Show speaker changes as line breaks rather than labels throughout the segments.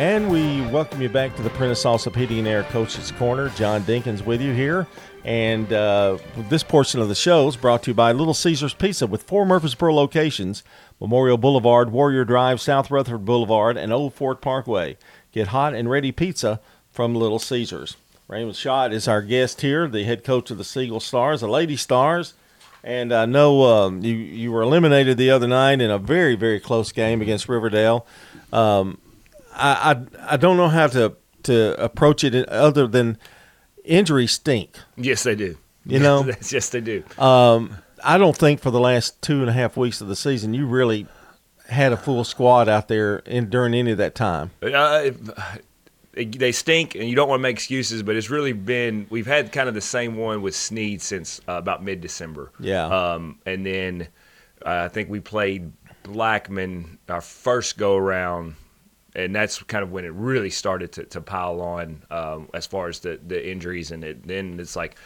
And we welcome you back to the Prentice Heating and Air Coaches Corner. John Dinkins with you here. And uh, this portion of the show is brought to you by Little Caesars Pizza with four Murfreesboro locations Memorial Boulevard, Warrior Drive, South Rutherford Boulevard, and Old Fort Parkway. Get hot and ready pizza from Little Caesars. Raymond Shutt is our guest here, the head coach of the Siegel Stars, the Lady Stars. And I know um, you, you were eliminated the other night in a very, very close game against Riverdale. Um, I, I, I don't know how to, to approach it other than injuries stink.
Yes, they do.
You know?
yes, they do.
Um, I don't think for the last two and a half weeks of the season you really had a full squad out there in, during any of that time.
Uh, they stink, and you don't want to make excuses, but it's really been we've had kind of the same one with Snead since uh, about mid December.
Yeah.
Um, and then uh, I think we played Blackman our first go around, and that's kind of when it really started to, to pile on um, as far as the, the injuries, and it, then it's like,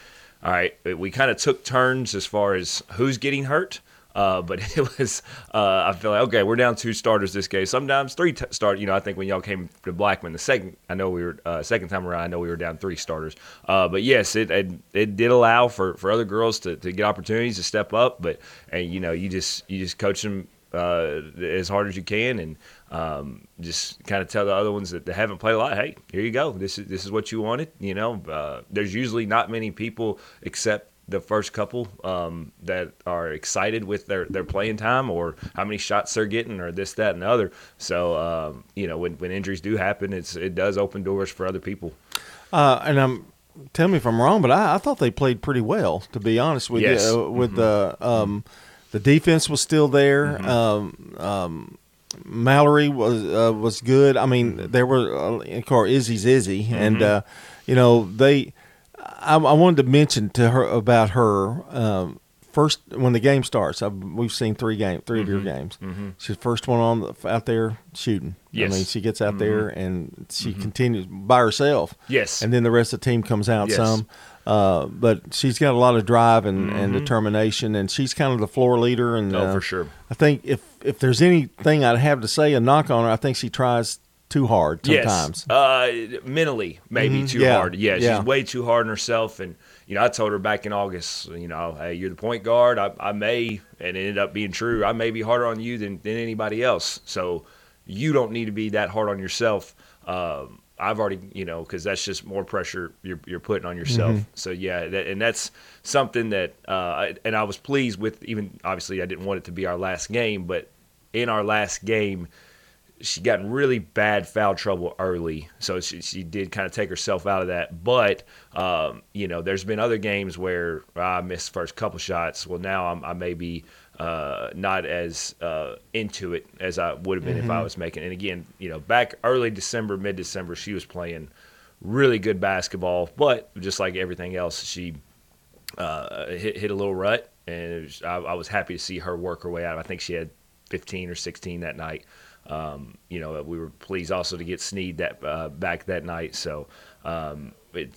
all right, we kind of took turns as far as who's getting hurt. Uh, but it was, uh, I feel like, okay, we're down two starters this game. Sometimes three t- start. You know, I think when y'all came to Blackman the second, I know we were uh, second time around. I know we were down three starters. Uh, but yes, it, it, it did allow for, for other girls to, to get opportunities to step up. But and you know, you just you just coach them uh, as hard as you can and um, just kind of tell the other ones that they haven't played a lot, hey, here you go. This is this is what you wanted. You know, uh, there's usually not many people except the first couple um, that are excited with their, their playing time or how many shots they're getting or this, that, and the other. So, um, you know, when, when injuries do happen, it's it does open doors for other people.
Uh, and I'm tell me if I'm wrong, but I, I, thought they played pretty well, to be honest with
yes.
you. Uh, with mm-hmm. the um, the defense was still there. Mm-hmm. Mallory was uh, was good. I mean, mm-hmm. there were uh, of course Izzy's Izzy, and uh, you know they I, I, wanted to mention to her about her um, first when the game starts. I've, we've seen three game, 3 mm-hmm. of your mm-hmm. games. Mm-hmm. She's the first one on the, out there shooting.
Yes.
I mean, she gets out mm-hmm. there and she mm-hmm. continues by herself.
Yes,
and then the rest of the team comes out yes. some. Uh, but she's got a lot of drive and, and mm-hmm. determination, and she's kind of the floor leader. And
oh,
uh,
for sure.
I think if if there's anything I'd have to say a knock on her, I think she tries too hard sometimes.
Yes. Uh, mentally, maybe mm-hmm. too
yeah.
hard. Yeah, yeah, she's way too hard on herself. And, you know, I told her back in August, you know, hey, you're the point guard. I, I may, and it ended up being true, I may be harder on you than, than anybody else. So you don't need to be that hard on yourself. Um, I've already, you know, because that's just more pressure you're, you're putting on yourself. Mm-hmm. So yeah, that, and that's something that, uh, and I was pleased with. Even obviously, I didn't want it to be our last game, but in our last game, she got in really bad foul trouble early, so she, she did kind of take herself out of that. But um, you know, there's been other games where I missed first couple shots. Well, now I'm, i may be uh, not as uh, into it as I would have been mm-hmm. if I mm-hmm. was making. And again, you know, back early December, mid December, she was playing really good basketball, but just like everything else, she uh, hit, hit a little rut, and was, I, I was happy to see her work her way out. I think she had 15 or 16 that night. Um, you know, we were pleased also to get Snead that uh, back that night. So, um, it,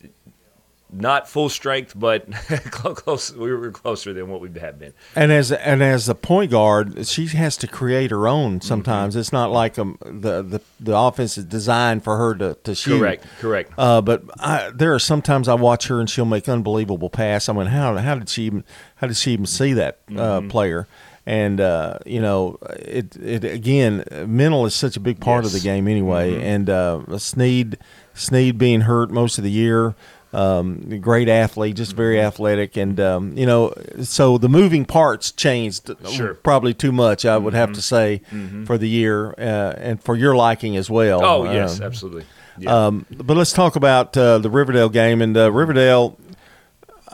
not full strength, but close. We were closer than what we have been.
And as and as a point guard, she has to create her own. Sometimes mm-hmm. it's not like um, the the the offense is designed for her to, to shoot.
Correct, correct.
Uh, but I, there are sometimes I watch her and she'll make unbelievable pass. I mean, how how did she even how did she even see that uh, mm-hmm. player? And uh, you know it, it again mental is such a big part yes. of the game anyway mm-hmm. and uh, Snead Snead being hurt most of the year um, great athlete just very mm-hmm. athletic and um, you know so the moving parts changed
sure.
probably too much I would mm-hmm. have to say
mm-hmm.
for the year uh, and for your liking as well
oh yes um, absolutely
yeah. Um, but let's talk about uh, the Riverdale game and uh, Riverdale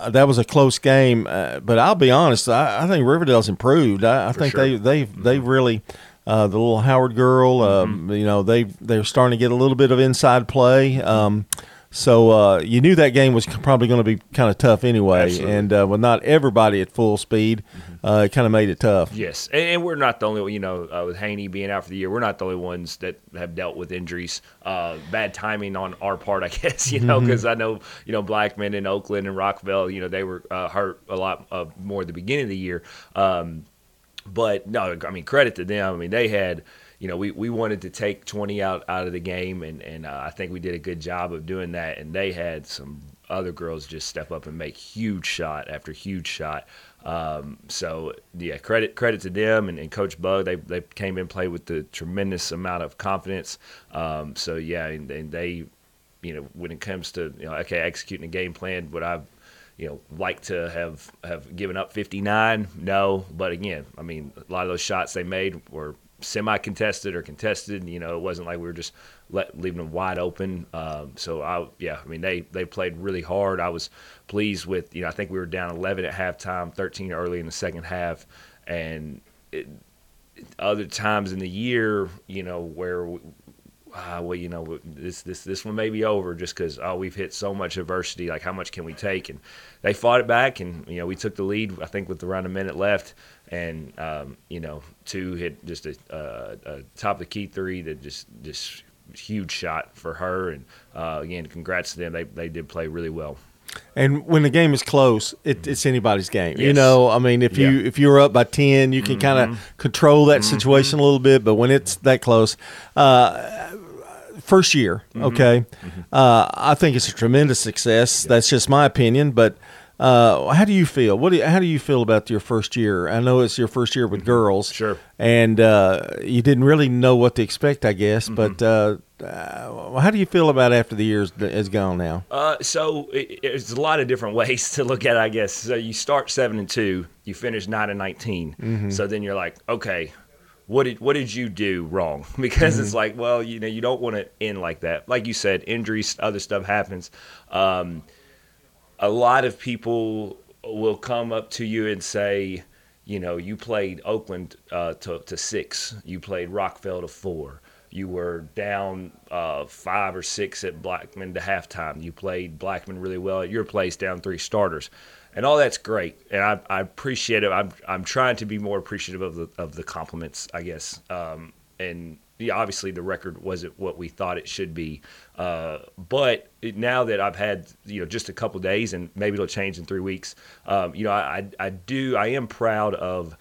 that was a close game, uh, but I'll be honest. I, I think Riverdale's improved. I, I think
sure.
they they mm-hmm. they really uh, the little Howard girl. Um, mm-hmm. You know they they're starting to get a little bit of inside play. Um, So uh, you knew that game was probably going to be kind of tough anyway,
Absolutely.
and uh, with not everybody at full speed, uh, it kind of made it tough.
Yes, and, and we're not the only, you know, uh, with Haney being out for the year, we're not the only ones that have dealt with injuries. Uh, bad timing on our part, I guess, you know, because I know, you know, Blackman and Oakland and Rockville, you know, they were uh, hurt a lot uh, more at the beginning of the year. Um, but no, I mean, credit to them. I mean, they had, you know, we, we wanted to take 20 out, out of the game, and, and uh, I think we did a good job of doing that. And they had some other girls just step up and make huge shot after huge shot. Um, so yeah, credit credit to them and, and Coach Bug. They they came in played with the tremendous amount of confidence. Um, so yeah, and, and they, you know, when it comes to you know, okay, executing a game plan, would I, you know, like to have have given up 59? No, but again, I mean, a lot of those shots they made were semi contested or contested. You know, it wasn't like we were just let, leaving them wide open. Um, so I, yeah, I mean they they played really hard. I was pleased with you know I think we were down 11 at halftime, 13 early in the second half, and it, other times in the year, you know where. Uh, well, you know, this this this one may be over just because oh we've hit so much adversity. Like how much can we take? And they fought it back, and you know we took the lead. I think with around a minute left, and um, you know two hit just a, uh, a top of the key three that just just huge shot for her. And uh, again, congrats to them. They they did play really well.
And when the game is close, it, it's anybody's game. You know, I mean, if you
Yeah.
if you're up by ten, you can kind of control that situation a little bit. But when it's that close, uh, first year, okay, uh, I think it's a tremendous success. That's just my opinion, but. Uh, how do you feel? What do you, how do you feel about your first year? I know it's your first year with girls,
Sure.
and uh, you didn't really know what to expect, I guess. But uh, uh, how do you feel about after the year has gone now?
Uh, so it, there's a lot of different ways to look at it, I guess. So you start seven and two, you finish nine and 19 So then you're like, okay, what did what did you do wrong? Because it's like, well, you know, you don't want to end like that. Like you said, injuries, other stuff happens. Um, a lot of people will come up to you and say, you know, you played Oakland uh, to, to six, you played Rockville to four, you were down uh, five or six at Blackman to halftime, you played Blackman really well at your place, down three starters. And all that's great, and I, I appreciate it. I'm, I'm trying to be more appreciative of the of the compliments, I guess. Um, and yeah, obviously the record wasn't what we thought it should be. Uh, but it, now that I've had you know just a couple days, and maybe it'll change in three weeks. Um, you know, I, I I do I am proud of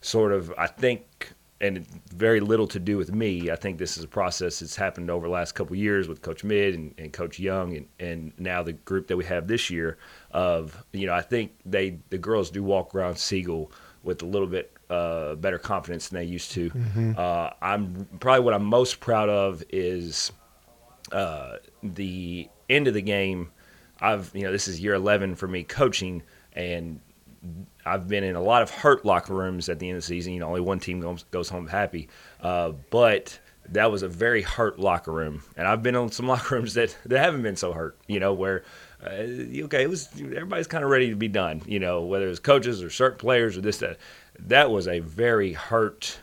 sort of I think. And very little to do with me. I think this is a process that's happened over the last couple of years with Coach Mid and, and Coach Young, and, and now the group that we have this year. Of you know, I think they the girls do walk around Siegel with a little bit uh, better confidence than they used to. Uh, I'm probably what I'm most proud of is uh, the end of the game. I've you know this is year 11 for me coaching, and I've been in a lot of hurt locker rooms at the end of the season. You know, only one team goes, goes home happy, uh, but that was a very hurt locker room, and I've been on some locker rooms that, that haven't been so hurt. You know, where uh, okay, it was everybody's kind of ready to be done. You know, whether it's coaches or certain players or this that. That was a very hurt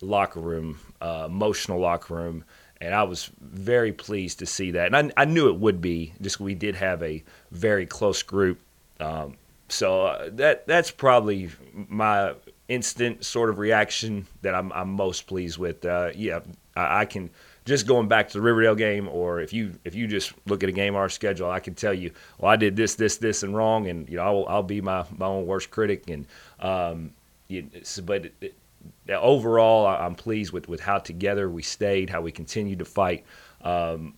locker room, uh, emotional locker room, and I was very pleased to see that. And I, I knew it would be, just we did have a very close group. Um, so uh, that that's probably my instant sort of reaction that I'm, I'm most pleased with. Uh, yeah, I, I can just going back to the Riverdale game, or if you if you just look at a game our schedule, I can tell you, well, I did this, this, this, and wrong, and you know I'll, I'll be my, my own worst critic. And um, you, but it, it, overall, I'm pleased with, with how together we stayed, how we continued to fight. Um,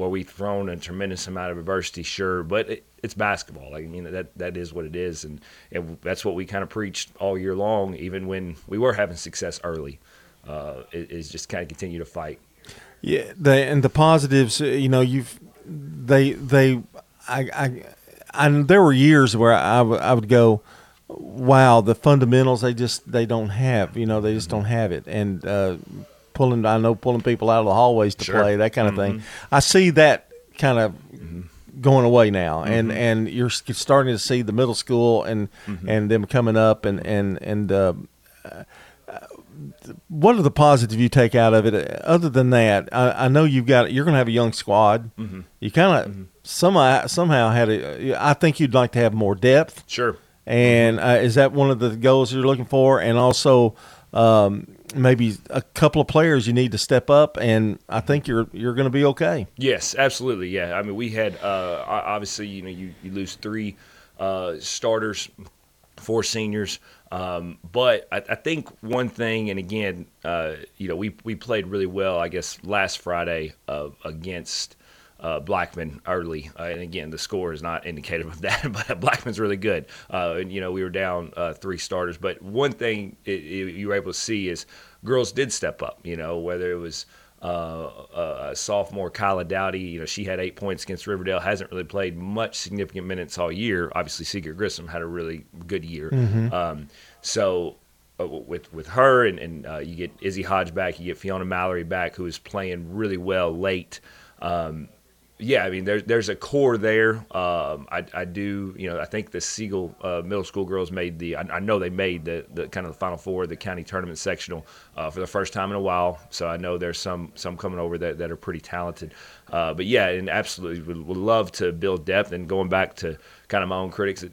where we've thrown a tremendous amount of adversity, sure, but it, it's basketball. You know that that is what it is, and, and that's what we kind of preached all year long, even when we were having success early. Uh, is just kind of continue to fight.
Yeah, and the positives. uh, You know, you've they they I I there were years where I would- I would go, wow, the fundamentals they just they don't have. You know, they just don't have it. And uh, pulling, I know pulling people out of the hallways to
Sure.
play that kind of thing. I see that kind of going away now, and and you're starting to see the middle school and and them coming up and and and. Uh, what are the positives you take out of it? Other than that, I, I know you've got you're going to have a young squad.
Mm-hmm.
You kind of somehow somehow had a. I think you'd like to have more depth.
Sure.
And uh, is that one of the goals you're looking for? And also, um, maybe a couple of players you need to step up, and I think you're you're going to be okay.
Yes, absolutely. Yeah, I mean, we had uh, obviously, you know, you, you lose three uh, starters, four seniors, um, but I, I, think one thing, and again, uh, you know, we we played really well, I guess, last Friday uh, against uh, Blackman early, uh, and again, the score is not indicative of that, but Blackman's really good. Uh, and you know, we were down uh, three starters, but one thing it, it, you were able to see is girls did step up. You know, whether it was uh, sophomore Kyla Dowdy, you know, she had eight points against Riverdale. Hasn't really played much significant minutes all year. Obviously, Secret Grissom had a really good year. Mm-hmm. Um, so uh, with with her and, and uh, you get Izzy Hodge back, you get Fiona Mallory back, who is playing really well late. Um, yeah, I mean, there's there's a core there. Um, I, I do, you know, I think the Siegel uh, middle school girls made the. I, I, know they made the, the kind of the final four, the county tournament sectional uh, for the first time in a while. So I know there's some some coming over that, that are pretty talented. Uh, but yeah, and absolutely would, would love to build depth. And going back to kind of my own critics,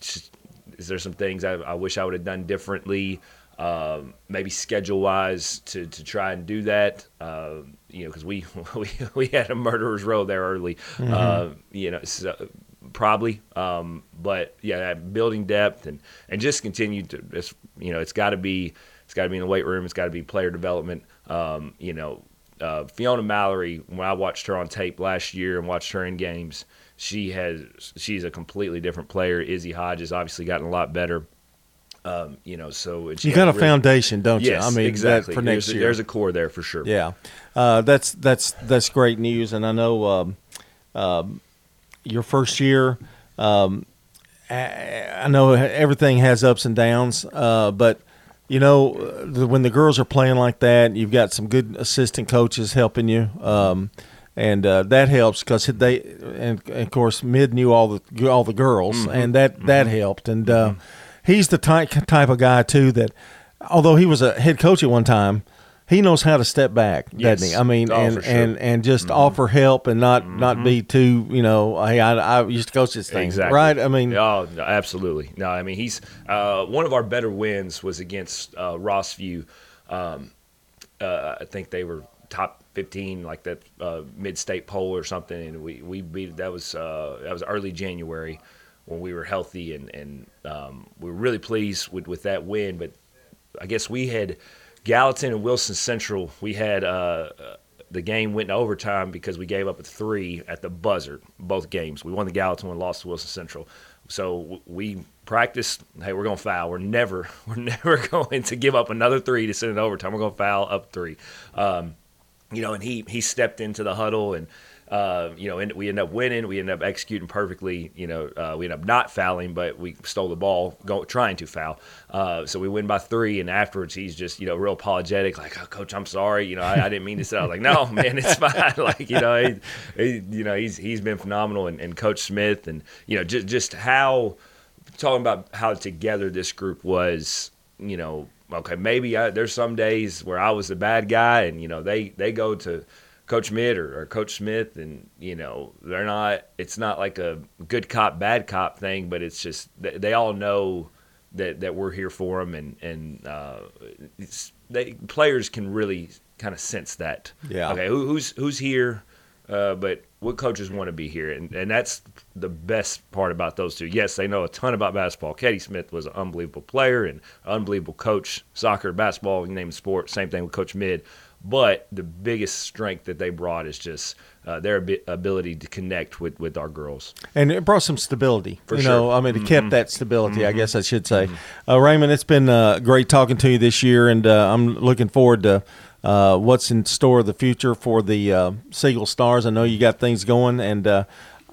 just, is there some things I, I wish I would have done differently? Um, maybe schedule wise to, to try and do that. Uh, you know, because we, we we had a murderer's row there early. Mm-hmm. Uh, you know, so probably. Um, but yeah, building depth and and just continue to. It's, you know, it's got to be it's got to be in the weight room. It's got to be player development. Um, you know, uh, Fiona Mallory. When I watched her on tape last year and watched her in games, she has she's a completely different player. Izzy Hodge has obviously gotten a lot better. Um, you know, so
you got a really, foundation, don't
yes,
you? I
mean, exactly.
for next
there's,
year,
there's a core there for sure.
Yeah, uh, that's that's that's great news, and I know um, um, your first year. Um, I know everything has ups and downs, uh, but you know when the girls are playing like that, you've got some good assistant coaches helping you, um, and uh, that helps because they and, and, of course mid knew all the all the girls, mm-hmm. and that mm-hmm. that helped, and. Uh, mm-hmm he's the type type of guy too that, although he was a head coach at one time, he knows how to step back, yes. doesn't he? I mean, oh, and, sure. and and just mm-hmm. offer help and not mm-hmm. not be too, you know, hey, I, I used to coach this thing,
exactly.
right? I mean,
oh, no, absolutely. No, I mean, he's uh, one of our better wins was against uh, Rossview. Um, uh, I think they were top 15, like that uh, mid-state poll or something, and we we beat that was uh, that was early January when we were healthy, and and um, we were really pleased with with that win. But I guess we had Gallatin and Wilson Central. We had uh, the game went in overtime because we gave up a three at the buzzer. Both games, we won the Gallatin one, lost to Wilson Central. So we practiced. Hey, we're gonna foul. We're never, we're never going to give up another three to send it overtime. We're gonna foul up three. Um, you know, and he he stepped into the huddle and uh, you know, and we end up winning. We end up executing perfectly. You know, uh, we end up not fouling, but we stole the ball, go, trying to foul. Uh, so we win by three. And afterwards, he's just you know real apologetic, like, oh, "Coach, I'm sorry. You know, I, I didn't mean to say." I was like, "No, man, it's fine." like, you know, he, he, you know, he's he's been phenomenal, and, and Coach Smith, and you know, just just how talking about how together this group was. You know, okay, maybe I, there's some days where I was the bad guy, and you know, they they go to Coach Mitt or, or, Coach Smith, and you know they're not. It's not like a good cop bad cop thing, but it's just they, they all know that that we're here for them, and and uh, they players can really kind of sense that.
Yeah.
Okay. Who, who's who's here? Uh, but what coaches want to be here, and and that's the best part about those two. Yes, they know a ton about basketball. Katie Smith was an unbelievable player and unbelievable coach, soccer, basketball, you name the sport. Same thing with Coach Mid but the biggest strength that they brought is just uh, their ab- ability to connect with, with our girls.
And it brought some stability.
For
you
sure.
know, I mean, it mm-hmm. kept that stability, mm-hmm. I guess I should say. Mm-hmm. Uh, Raymond, it's been uh, great talking to you this year, and uh, I'm looking forward to uh, what's in store the future for the uh, Siegel Stars. I know you got things going, and I'm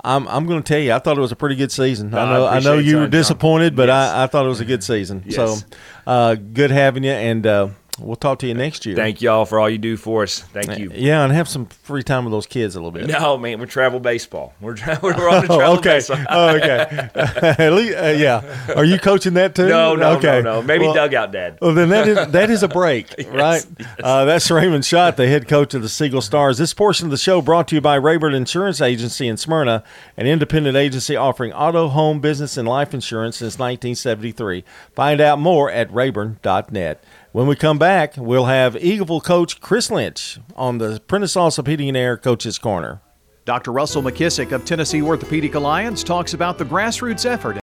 I'm going to tell you, I thought it was a pretty good season. I know I, I know you were disappointed, but yes. I, I thought it was a good season. Yes. So good having you, and We'll talk to you next year.
Thank y'all for all you do for us. Thank you.
Yeah, and have some free time with those kids a little bit.
No, man, we're travel baseball. We're, tra- we're on the travel
Oh, okay.
baseball.
Oh, okay. At least, uh, yeah. Are you coaching that too?
No, no,
okay.
no, no. Maybe
Well,
dugout dad.
Well, then that is that is a break, right? Uh, that's Raymond Shutt, the head coach of the Siegel Stars. This portion of the show brought to you by Rayburn Insurance Agency in Smyrna, an independent agency offering auto, home, business, and life insurance since 1973. Find out more at rayburn.net. When we come back, we'll have Eagleville coach Chris Lynch on the Prentice Heating and Air Coaches Corner.
Dr. Russell McKissick of Tennessee Orthopedic Alliance talks about the grassroots effort